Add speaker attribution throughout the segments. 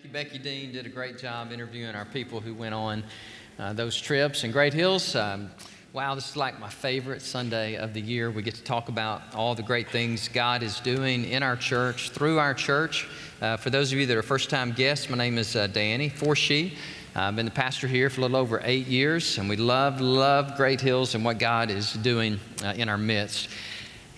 Speaker 1: Thank you, Becky Dean. Did a great job interviewing our people who went on uh, those trips in Great Hills. Um, wow, this is like my favorite Sunday of the year. We get to talk about all the great things God is doing in our church, through our church. Uh, for those of you that are first time guests, my name is uh, Danny Forshee. I've been the pastor here for a little over eight years, and we love, love Great Hills and what God is doing uh, in our midst.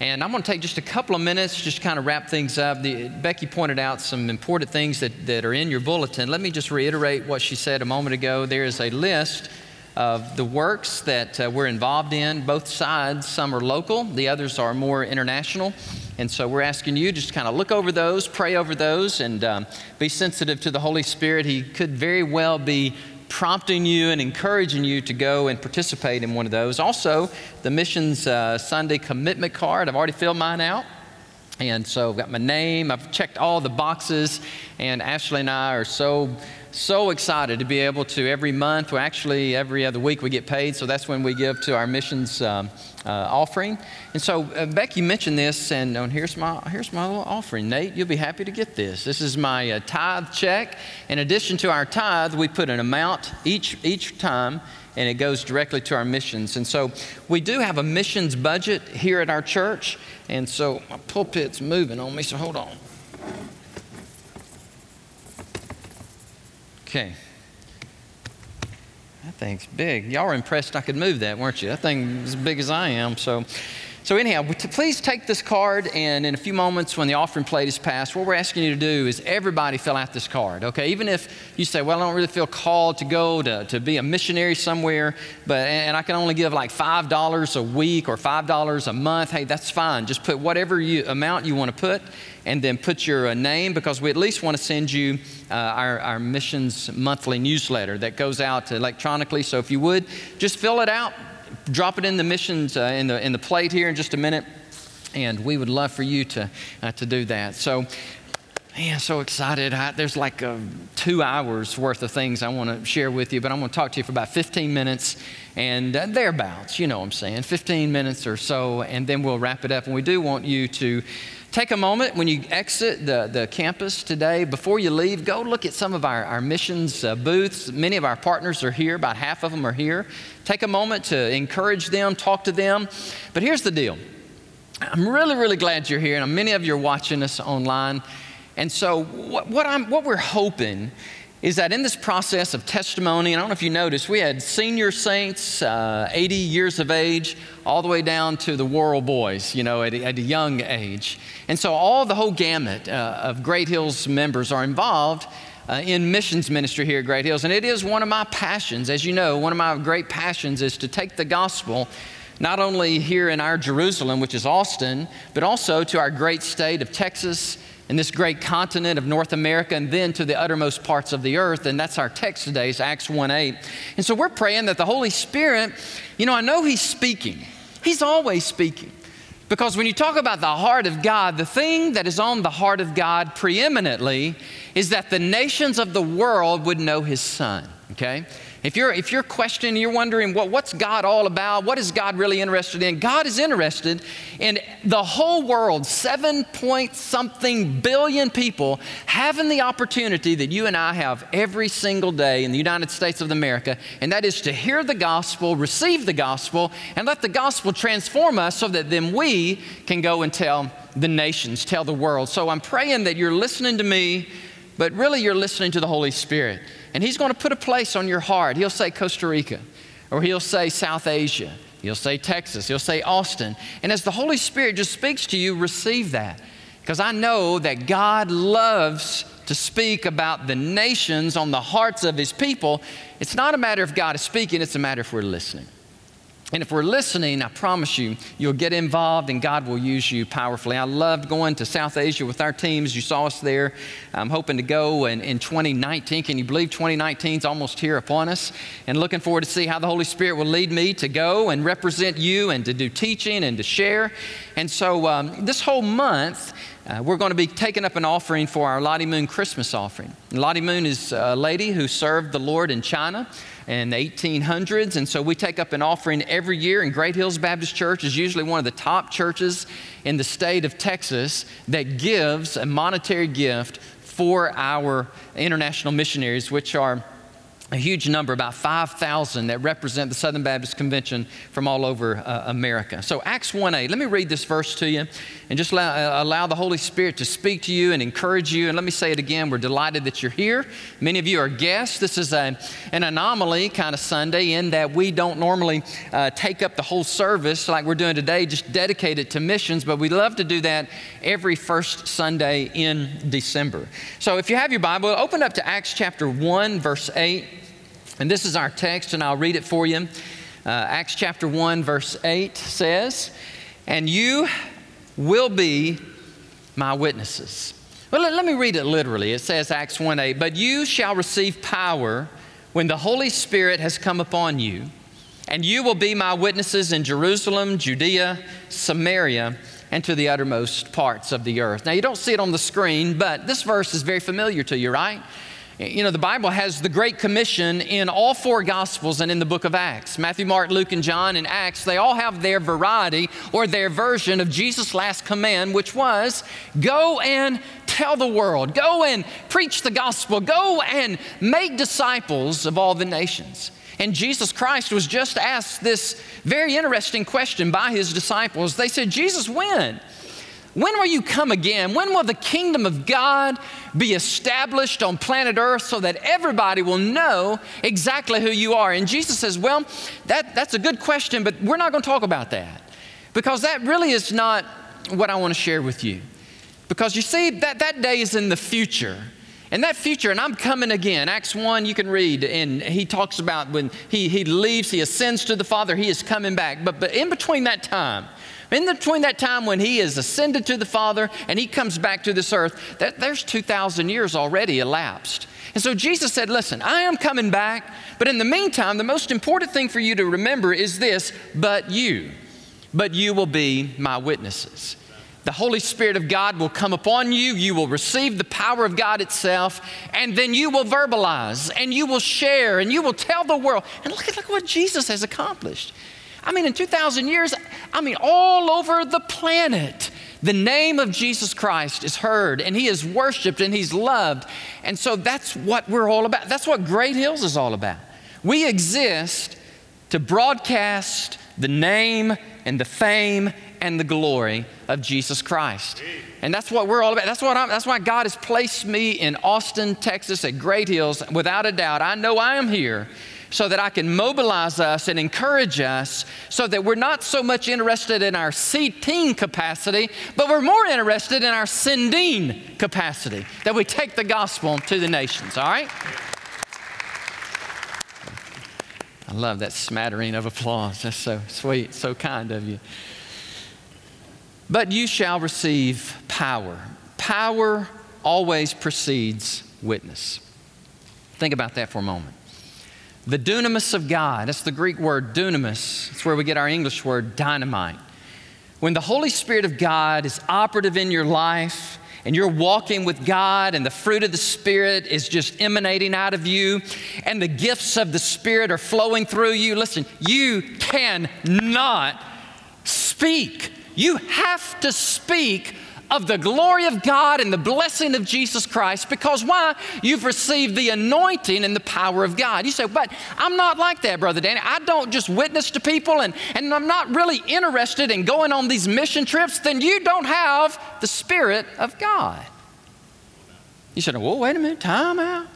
Speaker 1: And I'm going to take just a couple of minutes, just to kind of wrap things up. The, Becky pointed out some important things that, that are in your bulletin. Let me just reiterate what she said a moment ago. There is a list of the works that uh, we're involved in, both sides. Some are local, the others are more international. And so we're asking you just kind of look over those, pray over those, and um, be sensitive to the Holy Spirit. He could very well be prompting you and encouraging you to go and participate in one of those. Also, the Missions uh, Sunday commitment card, I've already filled mine out. And so I've got my name, I've checked all the boxes, and Ashley and I are so so excited to be able to every month, well, actually every other week we get paid, so that's when we give to our missions um, uh, offering. And so uh, Becky mentioned this, and here's my here's my little offering. Nate, you'll be happy to get this. This is my uh, tithe check. In addition to our tithe, we put an amount each each time. And it goes directly to our missions. And so we do have a missions budget here at our church. And so my pulpit's moving on me, so hold on. Okay. That thing's big. Y'all were impressed I could move that, weren't you? That thing as big as I am. So, so anyhow, please take this card, and in a few moments, when the offering plate is passed, what we're asking you to do is everybody fill out this card. Okay, even if you say, "Well, I don't really feel called to go to, to be a missionary somewhere," but and I can only give like five dollars a week or five dollars a month. Hey, that's fine. Just put whatever you, amount you want to put, and then put your uh, name because we at least want to send you uh, our, our missions monthly newsletter that goes out electronically. So if you would, just fill it out, drop it in the missions uh, in, the, in the plate here in just a minute, and we would love for you to, uh, to do that. So, Man, so excited. I, there's like uh, two hours worth of things I want to share with you, but I'm going to talk to you for about 15 minutes and uh, thereabouts, you know what I'm saying, 15 minutes or so, and then we'll wrap it up. And we do want you to Take a moment when you exit the, the campus today, before you leave, go look at some of our, our missions uh, booths. Many of our partners are here, about half of them are here. Take a moment to encourage them, talk to them. But here's the deal I'm really, really glad you're here, and many of you are watching us online. And so, what, what, I'm, what we're hoping is that in this process of testimony, and I don't know if you noticed, we had senior saints, uh, 80 years of age, all the way down to the world boys, you know, at a, at a young age. And so all the whole gamut uh, of Great Hills members are involved uh, in missions ministry here at Great Hills. And it is one of my passions. As you know, one of my great passions is to take the gospel not only here in our Jerusalem, which is Austin, but also to our great state of Texas in this great continent of North America and then to the uttermost parts of the earth. And that's our text today, is Acts 1 8. And so we're praying that the Holy Spirit, you know, I know He's speaking, He's always speaking. Because when you talk about the heart of God, the thing that is on the heart of God preeminently is that the nations of the world would know His Son, okay? If you're, if you're questioning, you're wondering, well, what's God all about? What is God really interested in? God is interested in the whole world, seven point something billion people, having the opportunity that you and I have every single day in the United States of America, and that is to hear the gospel, receive the gospel, and let the gospel transform us so that then we can go and tell the nations, tell the world. So I'm praying that you're listening to me, but really you're listening to the Holy Spirit. And He's going to put a place on your heart. He'll say Costa Rica, or He'll say South Asia, He'll say Texas, He'll say Austin. And as the Holy Spirit just speaks to you, receive that. Because I know that God loves to speak about the nations on the hearts of His people. It's not a matter of God is speaking, it's a matter if we're listening. And if we're listening, I promise you, you'll get involved and God will use you powerfully. I loved going to South Asia with our teams. You saw us there. I'm hoping to go in, in 2019. Can you believe 2019 is almost here upon us? And looking forward to see how the Holy Spirit will lead me to go and represent you and to do teaching and to share. And so um, this whole month, uh, we're going to be taking up an offering for our Lottie Moon Christmas offering. Lottie Moon is a lady who served the Lord in China in the 1800s. And so we take up an offering every year, and Great Hills Baptist Church is usually one of the top churches in the state of Texas that gives a monetary gift for our international missionaries, which are a huge number, about 5,000 that represent the Southern Baptist Convention from all over uh, America. So, Acts 1 8, let me read this verse to you and just allow, uh, allow, the Holy Spirit to speak to you and encourage you. And let me say it again we're delighted that you're here. Many of you are guests. This is a, an anomaly kind of Sunday in that we don't normally uh, take up the whole service like we're doing today, just dedicate it to missions, but we love to do that every first Sunday in December. So, if you have your Bible, open up to Acts chapter 1, verse 8. And this is our text, and I'll read it for you. Uh, Acts chapter 1, verse 8 says, And you will be my witnesses. Well, let, let me read it literally. It says, Acts 1 8, But you shall receive power when the Holy Spirit has come upon you, and you will be my witnesses in Jerusalem, Judea, Samaria, and to the uttermost parts of the earth. Now, you don't see it on the screen, but this verse is very familiar to you, right? You know, the Bible has the Great Commission in all four Gospels and in the book of Acts. Matthew, Mark, Luke, and John and Acts, they all have their variety or their version of Jesus' last command, which was go and tell the world, go and preach the gospel, go and make disciples of all the nations. And Jesus Christ was just asked this very interesting question by his disciples. They said, Jesus, when? When will you come again? When will the kingdom of God be established on planet Earth so that everybody will know exactly who you are? And Jesus says, Well, that, that's a good question, but we're not going to talk about that because that really is not what I want to share with you. Because you see, that, that day is in the future. And that future, and I'm coming again. Acts 1, you can read, and he talks about when he, he leaves, he ascends to the Father, he is coming back. But, but in between that time, in between that time when he is ascended to the Father and he comes back to this earth, that, there's 2,000 years already elapsed. And so Jesus said, Listen, I am coming back, but in the meantime, the most important thing for you to remember is this but you, but you will be my witnesses. The Holy Spirit of God will come upon you. You will receive the power of God itself, and then you will verbalize and you will share and you will tell the world. And look at look what Jesus has accomplished. I mean, in 2,000 years, I mean, all over the planet, the name of Jesus Christ is heard and he is worshiped and he's loved. And so that's what we're all about. That's what Great Hills is all about. We exist to broadcast the name and the fame and the glory of Jesus Christ. And that's what we're all about. That's, what I'm, that's why God has placed me in Austin, Texas at Great Hills. Without a doubt, I know I am here so that I can mobilize us and encourage us so that we're not so much interested in our seating capacity, but we're more interested in our sending capacity, that we take the gospel to the nations, all right? I love that smattering of applause. That's so sweet, so kind of you. But you shall receive power. Power always precedes witness. Think about that for a moment. The dunamis of God, that's the Greek word dunamis, it's where we get our English word dynamite. When the Holy Spirit of God is operative in your life, and you're walking with God, and the fruit of the Spirit is just emanating out of you, and the gifts of the Spirit are flowing through you. Listen, you cannot speak. You have to speak of the glory of God and the blessing of Jesus Christ because why? You've received the anointing and the power of God. You say, but I'm not like that, Brother Danny. I don't just witness to people and, and I'm not really interested in going on these mission trips. Then you don't have the Spirit of God. You said, well, wait a minute, time out.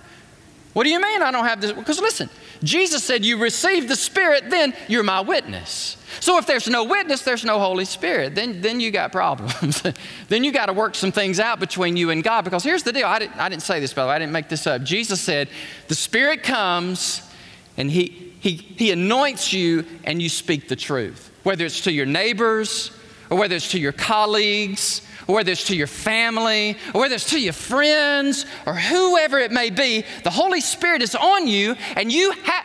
Speaker 1: What do you mean I don't have this? Because listen, Jesus said, You receive the Spirit, then you're my witness. So if there's no witness, there's no Holy Spirit. Then, then you got problems. then you got to work some things out between you and God. Because here's the deal I didn't, I didn't say this, by the way, I didn't make this up. Jesus said, The Spirit comes and he, he, he anoints you and you speak the truth, whether it's to your neighbors or whether it's to your colleagues whether it's to your family, or whether it's to your friends, or whoever it may be, the Holy Spirit is on you, and you have.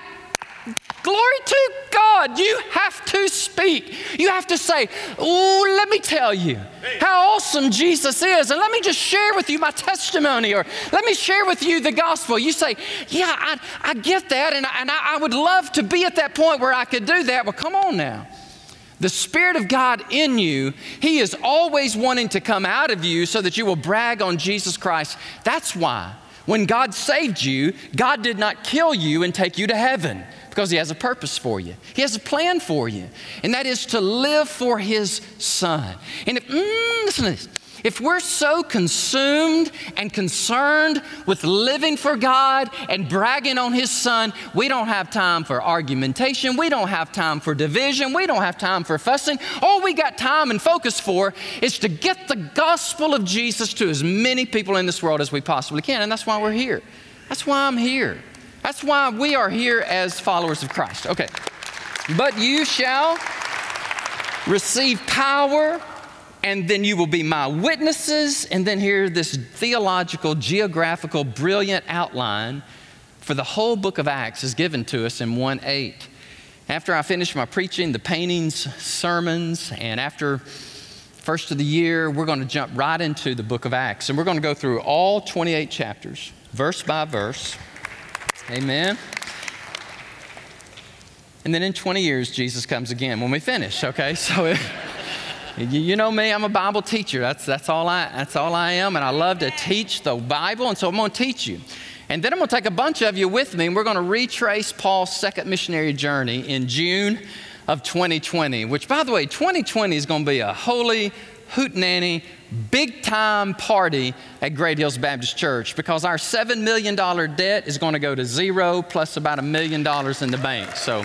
Speaker 1: Glory to God. You have to speak. You have to say, Oh, let me tell you how awesome Jesus is. And let me just share with you my testimony, or let me share with you the gospel. You say, Yeah, I, I get that, and, I, and I, I would love to be at that point where I could do that. Well, come on now. The Spirit of God in you, He is always wanting to come out of you so that you will brag on Jesus Christ. That's why when God saved you, God did not kill you and take you to heaven because He has a purpose for you. He has a plan for you, and that is to live for His Son. And if, mm, listen to this. If we're so consumed and concerned with living for God and bragging on His Son, we don't have time for argumentation. We don't have time for division. We don't have time for fussing. All we got time and focus for is to get the gospel of Jesus to as many people in this world as we possibly can. And that's why we're here. That's why I'm here. That's why we are here as followers of Christ. Okay. But you shall receive power and then you will be my witnesses. And then here, this theological, geographical, brilliant outline for the whole book of Acts is given to us in 1 8. After I finish my preaching, the paintings, sermons, and after first of the year, we're going to jump right into the book of Acts. And we're going to go through all 28 chapters, verse by verse. Amen. And then in 20 years, Jesus comes again when we finish, okay? So. You know me, I'm a Bible teacher. That's, that's, all I, that's all I am. And I love to teach the Bible. And so I'm going to teach you. And then I'm going to take a bunch of you with me, and we're going to retrace Paul's second missionary journey in June of 2020, which, by the way, 2020 is going to be a holy, hootenanny, big time party at Great Hills Baptist Church because our $7 million debt is going to go to zero plus about a million dollars in the bank. So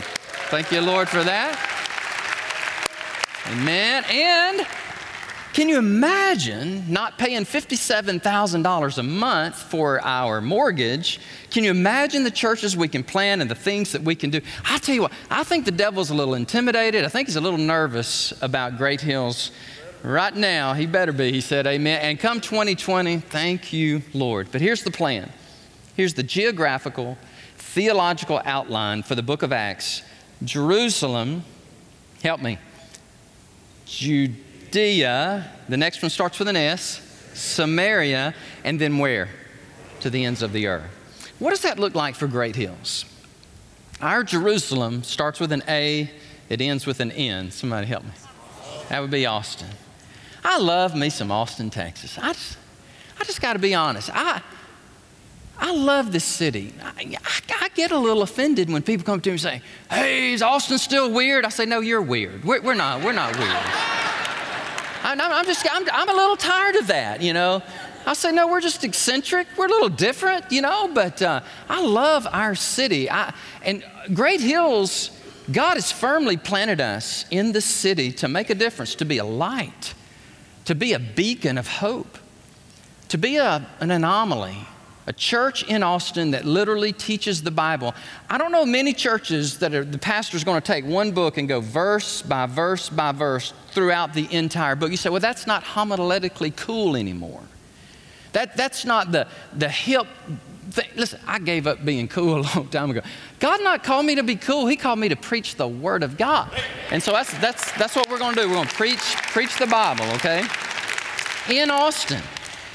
Speaker 1: thank you, Lord, for that. Amen. And can you imagine not paying $57,000 a month for our mortgage? Can you imagine the churches we can plan and the things that we can do? I tell you what, I think the devil's a little intimidated. I think he's a little nervous about Great Hills. Right now, he better be, he said, Amen. And come 2020, thank you, Lord. But here's the plan here's the geographical, theological outline for the book of Acts Jerusalem, help me, Judea, the next one starts with an S, Samaria, and then where? To the ends of the earth. What does that look like for Great Hills? Our Jerusalem starts with an A, it ends with an N. Somebody help me. That would be Austin. I love me some Austin, Texas. I just, I just got to be honest. I, I love this city. I, I, I, get a little offended when people come to me and say, Hey, is Austin still weird? I say, No, you're weird. We're, we're not, we're not weird. I'm, I'm just, I'm, I'm, a little tired of that, you know. I say, No, we're just eccentric. We're a little different, you know, but uh, I love our city. I, and Great Hills, God has firmly planted us in the city to make a difference, to be a light, to be a beacon of hope, to be a, an anomaly a church in Austin that literally teaches the Bible. I don't know many churches that are, the pastor's going to take one book and go verse by verse by verse throughout the entire book. You say, well, that's not homiletically cool anymore. That, that's not the, the hip thing. Listen, I gave up being cool a long time ago. God not called me to be cool. He called me to preach the Word of God. And so that's, that's, that's what we're going to do. We're going to preach, preach the Bible, okay? In Austin.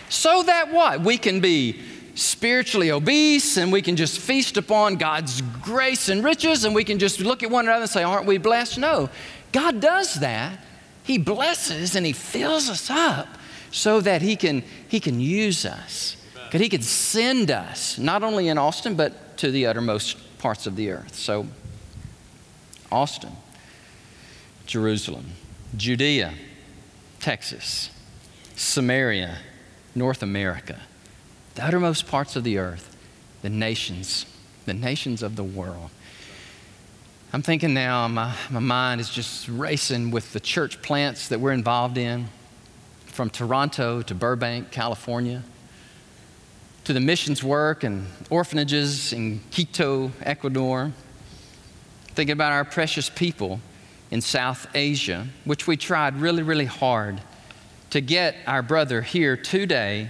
Speaker 1: So that what? We can be spiritually obese and we can just feast upon God's grace and riches and we can just look at one another and say, Aren't we blessed? No. God does that. He blesses and He fills us up so that He can, he can use us. Because He can send us, not only in Austin, but to the uttermost parts of the earth. So, Austin, Jerusalem, Judea, Texas, Samaria, North America the uttermost parts of the earth, the nations, the nations of the world. I'm thinking now, my, my mind is just racing with the church plants that we're involved in, from Toronto to Burbank, California, to the missions work and orphanages in Quito, Ecuador. Thinking about our precious people in South Asia, which we tried really, really hard to get our brother here today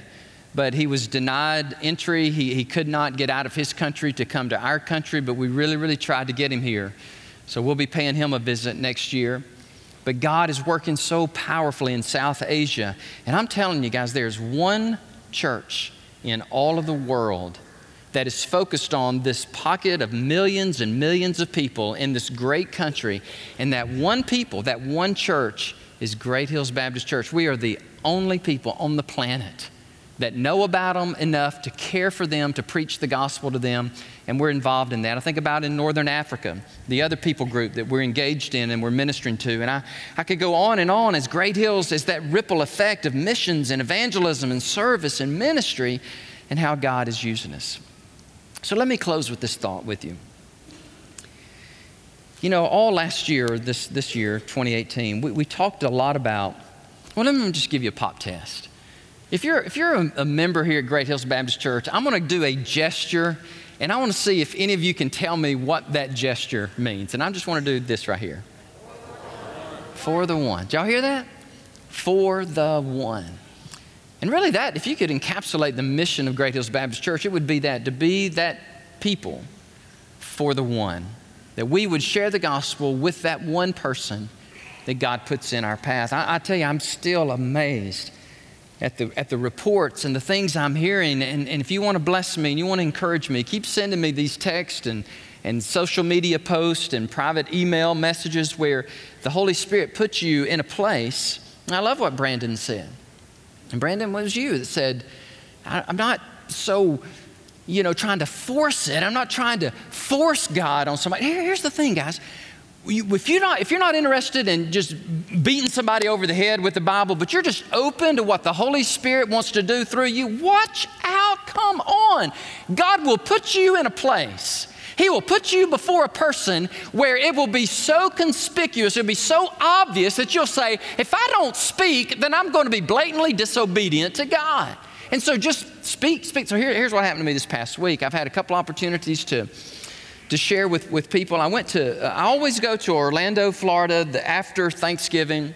Speaker 1: but he was denied entry. He, he could not get out of his country to come to our country, but we really, really tried to get him here. So we'll be paying him a visit next year. But God is working so powerfully in South Asia. And I'm telling you guys, there's one church in all of the world that is focused on this pocket of millions and millions of people in this great country. And that one people, that one church, is Great Hills Baptist Church. We are the only people on the planet that know about them enough to care for them, to preach the gospel to them, and we're involved in that. I think about in Northern Africa, the other people group that we're engaged in and we're ministering to. And I, I could go on and on as Great Hills as that ripple effect of missions and evangelism and service and ministry and how God is using us. So let me close with this thought with you. You know, all last year, this, this year, 2018, we, we talked a lot about, well, let me just give you a pop test. If you're, if you're a, a member here at Great Hills Baptist Church, I'm going to do a gesture, and I want to see if any of you can tell me what that gesture means. And I just want to do this right here. For the one. Did y'all hear that? For the one. And really, that, if you could encapsulate the mission of Great Hills Baptist Church, it would be that to be that people for the one. That we would share the gospel with that one person that God puts in our path. I, I tell you, I'm still amazed at the, at the reports and the things I'm hearing. And, and if you want to bless me and you want to encourage me, keep sending me these texts and, and social media posts and private email messages where the Holy Spirit puts you in a place. And I love what Brandon said. And Brandon, was you that said, I'm not so, you know, trying to force it. I'm not trying to force God on somebody. Here's the thing, guys if you're, not, if you're not interested in just beating somebody over the head with the Bible, but you're just open to what the Holy Spirit wants to do through you, watch out. Come on. God will put you in a place. He will put you before a person where it will be so conspicuous, it'll be so obvious that you'll say, if I don't speak, then I'm going to be blatantly disobedient to God. And so just speak, speak. So here, here's what happened to me this past week. I've had a couple opportunities to to share with, with people. I went to, uh, I always go to Orlando, Florida the, after Thanksgiving.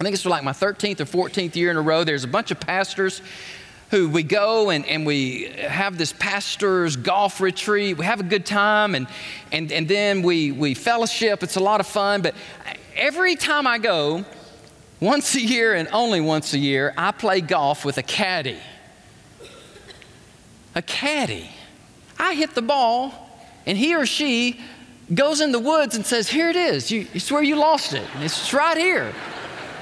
Speaker 1: I think it's like my 13th or 14th year in a row. There's a bunch of pastors who we go and, and we have this pastor's golf retreat. We have a good time and, and, and then we, we fellowship. It's a lot of fun. But every time I go, once a year and only once a year, I play golf with a caddy. A caddy. I hit the ball and he or she goes in the woods and says, Here it is. You, you swear you lost it. It's right here.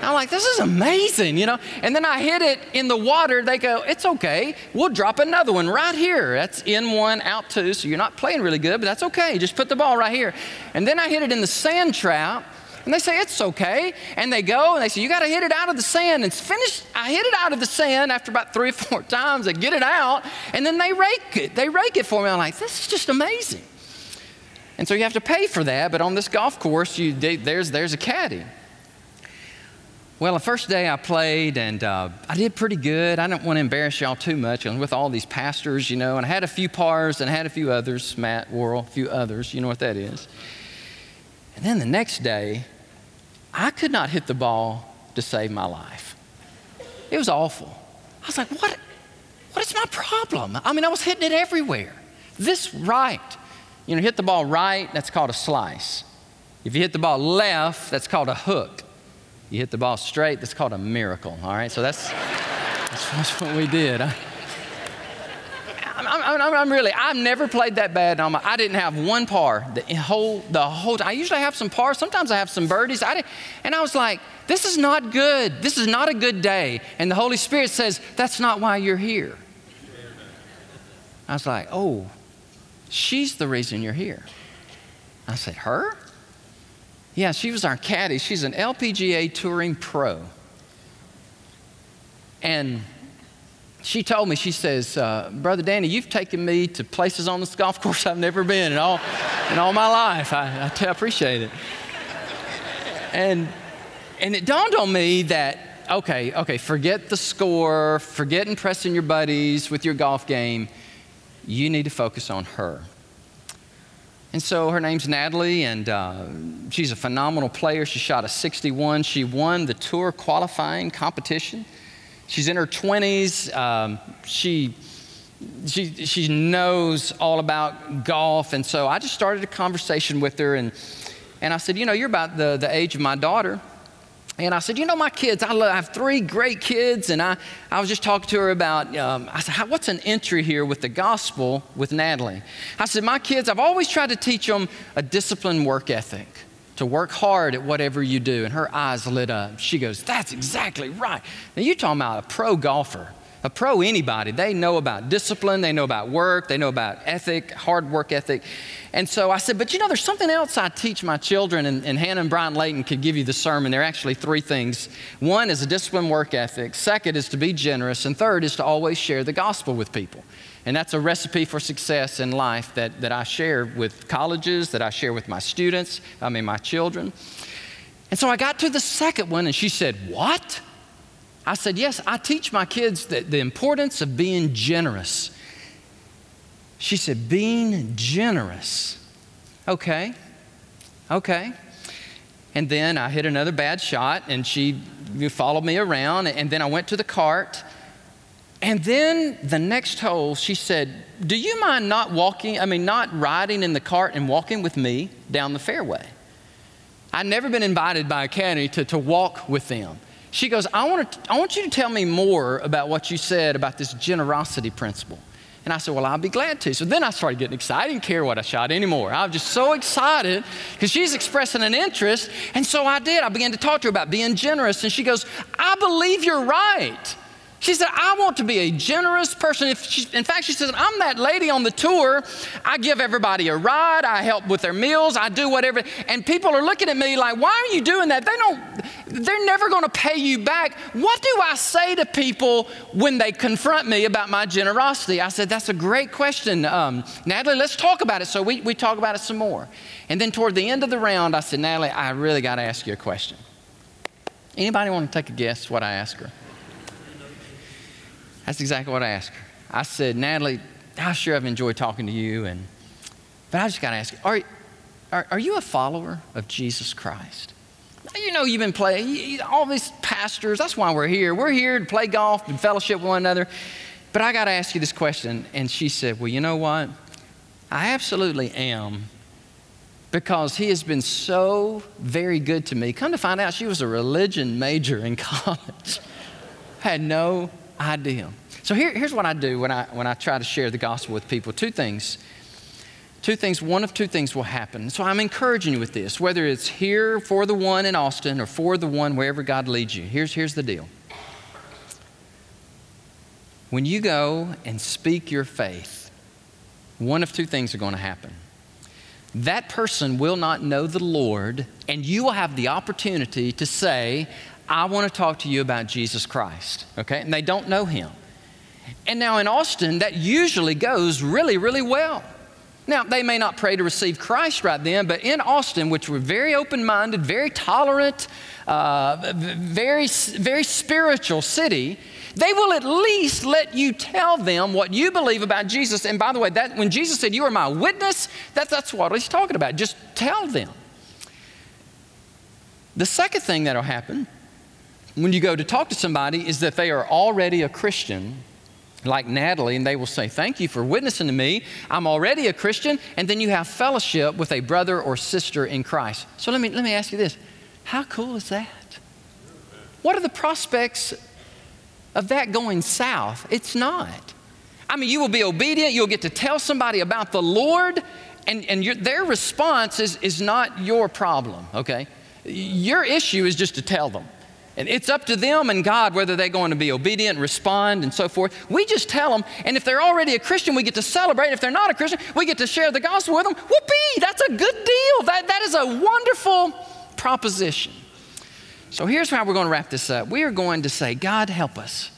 Speaker 1: I'm like, this is amazing, you know? And then I hit it in the water. They go, it's okay. We'll drop another one right here. That's in one, out two. So you're not playing really good, but that's okay. Just put the ball right here. And then I hit it in the sand trap. And they say, it's okay. And they go and they say, you got to hit it out of the sand. And finish, I hit it out of the sand after about three or four times. They get it out and then they rake it. They rake it for me. I'm like, this is just amazing. And so you have to pay for that, but on this golf course, you, there's, there's a caddy. Well, the first day I played, and uh, I did pretty good. I don't want to embarrass y'all too much. Was with all these pastors, you know, and I had a few pars and I had a few others, Matt, Worrell, a few others. You know what that is. And then the next day, I could not hit the ball to save my life. It was awful. I was like, what, what is my problem? I mean, I was hitting it everywhere. This right, you know, hit the ball right, that's called a slice. If you hit the ball left, that's called a hook. You hit the ball straight, that's called a miracle. All right, so that's, that's what we did. I, I'm, I'm, I'm, really, I've never played that bad. My, I didn't have one par the whole, the whole time. I usually have some pars. Sometimes I have some birdies. I did, and I was like, this is not good. This is not a good day. And the Holy Spirit says, that's not why you're here. I was like, oh, She's the reason you're here. I said, Her? Yeah, she was our caddy. She's an LPGA touring pro. And she told me, she says, uh, Brother Danny, you've taken me to places on this golf course I've never been in all, in all my life. I, I, t- appreciate it. And, and it dawned on me that, okay, okay, forget the score, forget impressing your buddies with your golf game you need to focus on her. And so her name's Natalie, and uh, she's a phenomenal player. She shot a 61. She won the tour qualifying competition. She's in her 20s. Um, she, she, she knows all about golf. And so I just started a conversation with her, and, and I said, You know, you're about the, the age of my daughter. And I said, You know, my kids, I, love, I have three great kids. And I, I was just talking to her about, um, I said, What's an entry here with the gospel with Natalie? I said, My kids, I've always tried to teach them a disciplined work ethic, to work hard at whatever you do. And her eyes lit up. She goes, That's exactly right. Now, you're talking about a pro golfer a pro anybody. They know about discipline, they know about work, they know about ethic, hard work ethic. And so I said, but you know, there's something else I teach my children, and, and Hannah and Brian Layton could give you the sermon. There are actually three things. One is a disciplined work ethic, second is to be generous, and third is to always share the gospel with people. And that's a recipe for success in life that, that I share with colleges, that I share with my students, I mean, my children. And so I got to the second one, and she said, What? I said, Yes, I teach my kids the, the importance of being generous. She said, Being generous. Okay, okay. And then I hit another bad shot, and she followed me around, and then I went to the cart. And then the next hole, she said, Do you mind not walking, I mean, not riding in the cart and walking with me down the fairway? I'd never been invited by Academy to, to walk with them. She goes, I want, to, I want you to tell me more about what you said about this generosity principle. And I said, Well, I'll be glad to. So then I started getting excited. I didn't care what I shot anymore. I was just so excited because she's expressing an interest. And so I did. I began to talk to her about being generous. And she goes, I believe you're right. She said, I want to be a generous person. She, in fact, she says, I'm that lady on the tour. I give everybody a ride. I help with their meals. I do whatever. And people are looking at me like, why are you doing that? They don't, they're never going to pay you back. What do I say to people when they confront me about my generosity? I said, that's a great question. Um, Natalie, let's talk about it. So we, we talk about it some more. And then toward the end of the round, I said, Natalie, I really got to ask you a question. Anybody want to take a guess what I asked her? That's exactly what I asked her. I said, Natalie, I sure have enjoyed talking to you, and but I just got to ask you, are, are, are you a follower of Jesus Christ? You know, you've been playing, all these pastors, that's why we're here. We're here to play golf and fellowship with one another. But I got to ask you this question. And she said, Well, you know what? I absolutely am because he has been so very good to me. Come to find out, she was a religion major in college. Had no idea. So here, here's what I do when I, when I try to share the gospel with people two things. Two things, one of two things will happen. So I'm encouraging you with this, whether it's here for the one in Austin or for the one wherever God leads you. Here's, here's the deal. When you go and speak your faith, one of two things are going to happen. That person will not know the Lord, and you will have the opportunity to say, I want to talk to you about Jesus Christ, okay? And they don't know him. And now in Austin, that usually goes really, really well. Now, they may not pray to receive Christ right then, but in Austin, which we're very open minded, very tolerant, uh, very, very spiritual city, they will at least let you tell them what you believe about Jesus. And by the way, that, when Jesus said, You are my witness, that, that's what he's talking about. Just tell them. The second thing that'll happen when you go to talk to somebody is that they are already a Christian, like Natalie, and they will say, Thank you for witnessing to me. I'm already a Christian. And then you have fellowship with a brother or sister in Christ. So let me, let me ask you this How cool is that? What are the prospects of that going south? It's not. I mean, you will be obedient, you'll get to tell somebody about the Lord, and, and your, their response is, is not your problem, okay? Your issue is just to tell them. And it's up to them and God whether they're going to be obedient, respond, and so forth. We just tell them, and if they're already a Christian, we get to celebrate. If they're not a Christian, we get to share the gospel with them. Whoopee! That's a good deal. That, that is a wonderful proposition. So here's how we're going to wrap this up. We are going to say, God, help us.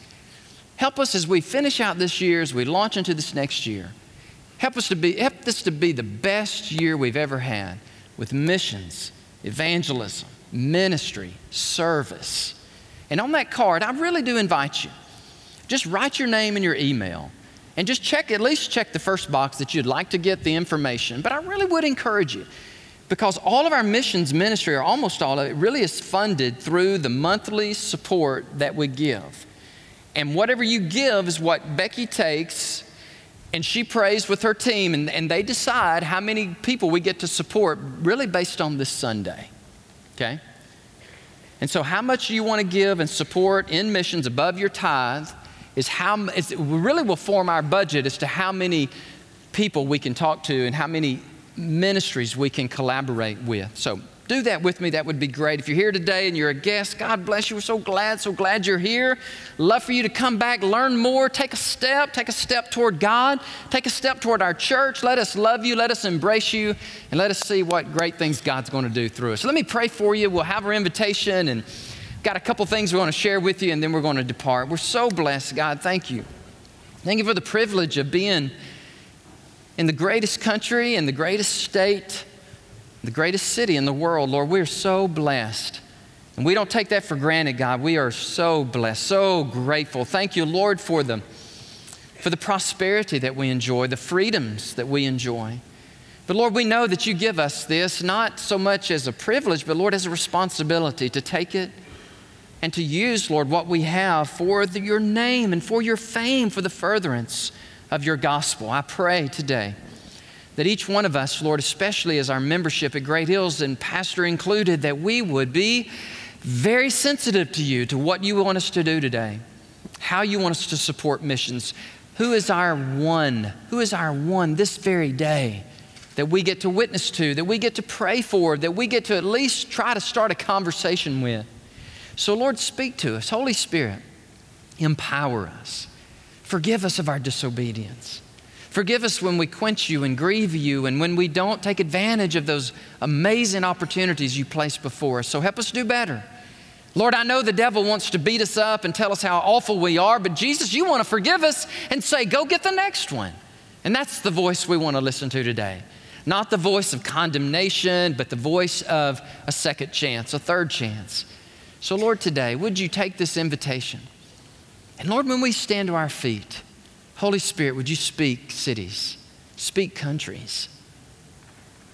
Speaker 1: Help us as we finish out this year, as we launch into this next year. Help us to be, help this to be the best year we've ever had with missions, evangelism, ministry, service. And on that card, I really do invite you. Just write your name and your email and just check, at least check the first box that you'd like to get the information. But I really would encourage you because all of our missions ministry, or almost all of it, really is funded through the monthly support that we give. And whatever you give is what Becky takes and she prays with her team, and, and they decide how many people we get to support, really based on this Sunday okay? And so, how much you want to give and support in missions above your tithe is how it really will form our budget as to how many people we can talk to and how many ministries we can collaborate with. So, do that with me. That would be great. If you're here today and you're a guest, God bless you. We're so glad, so glad you're here. Love for you to come back, learn more, take a step, take a step toward God, take a step toward our church. Let us love you, let us embrace you, and let us see what great things God's going to do through us. So let me pray for you. We'll have our invitation and got a couple things we want to share with you, and then we're going to depart. We're so blessed, God. Thank you. Thank you for the privilege of being in the greatest country and the greatest state the greatest city in the world. Lord, we're so blessed. And we don't take that for granted, God. We are so blessed, so grateful. Thank you, Lord, for the, for the prosperity that we enjoy, the freedoms that we enjoy. But Lord, we know that you give us this not so much as a privilege, but Lord, as a responsibility to take it and to use, Lord, what we have for the, your name and for your fame, for the furtherance of your gospel. I pray today that each one of us, Lord, especially as our membership at Great Hills and pastor included, that we would be very sensitive to you, to what you want us to do today, how you want us to support missions. Who is our one? Who is our one this very day that we get to witness to, that we get to pray for, that we get to at least try to start a conversation with? So, Lord, speak to us. Holy Spirit, empower us. Forgive us of our disobedience. Forgive us when we quench you and grieve you and when we don't take advantage of those amazing opportunities you place before us. So help us do better. Lord, I know the devil wants to beat us up and tell us how awful we are, but Jesus, you want to forgive us and say, go get the next one. And that's the voice we want to listen to today. Not the voice of condemnation, but the voice of a second chance, a third chance. So, Lord, today, would you take this invitation? And Lord, when we stand to our feet, Holy Spirit, would you speak cities, speak countries,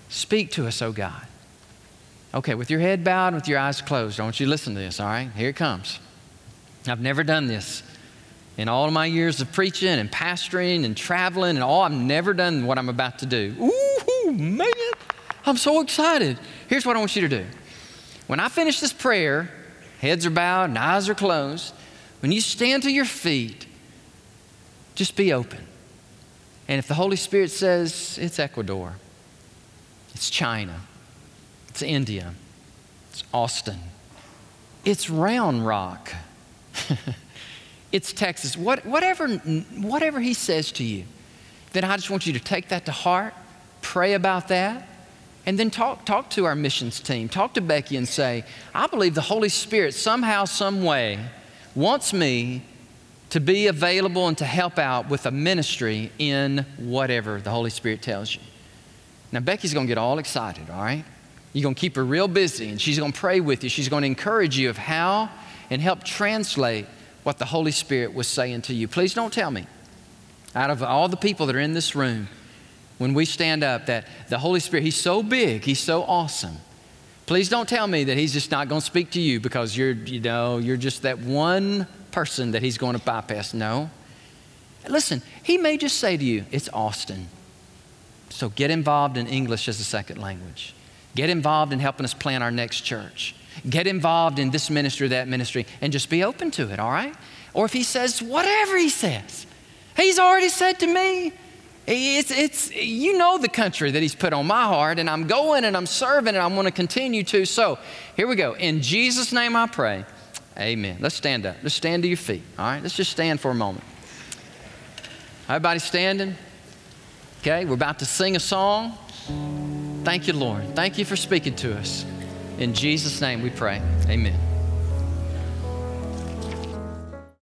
Speaker 1: speak to us, oh God. Okay, with your head bowed and with your eyes closed, I want you to listen to this, all right? Here it comes. I've never done this. In all my years of preaching and pastoring and traveling and all, I've never done what I'm about to do. Ooh, man, I'm so excited. Here's what I want you to do. When I finish this prayer, heads are bowed and eyes are closed, when you stand to your feet, just be open. And if the Holy Spirit says it's Ecuador, it's China, it's India, it's Austin, it's Round Rock, it's Texas, what, whatever, whatever He says to you, then I just want you to take that to heart, pray about that, and then talk, talk to our missions team. Talk to Becky and say, I believe the Holy Spirit somehow, some way wants me to be available and to help out with a ministry in whatever the Holy Spirit tells you. Now, Becky's going to get all excited, all right? You're going to keep her real busy, and she's going to pray with you. She's going to encourage you of how and help translate what the Holy Spirit was saying to you. Please don't tell me, out of all the people that are in this room, when we stand up, that the Holy Spirit, He's so big, He's so awesome. Please don't tell me that He's just not going to speak to you because you're, you know, you're just that one person that he's going to bypass. No. Listen, he may just say to you, it's Austin. So get involved in English as a second language. Get involved in helping us plan our next church. Get involved in this ministry that ministry and just be open to it, all right? Or if he says whatever he says, he's already said to me, it's, it's, you know the country that he's put on my heart, and I'm going and I'm serving and I'm going to continue to. So here we go. In Jesus' name I pray. Amen. Let's stand up. Let's stand to your feet. All right? Let's just stand for a moment. Everybody standing? Okay, we're about to sing a song. Thank you, Lord. Thank you for speaking to us. In Jesus' name we pray. Amen.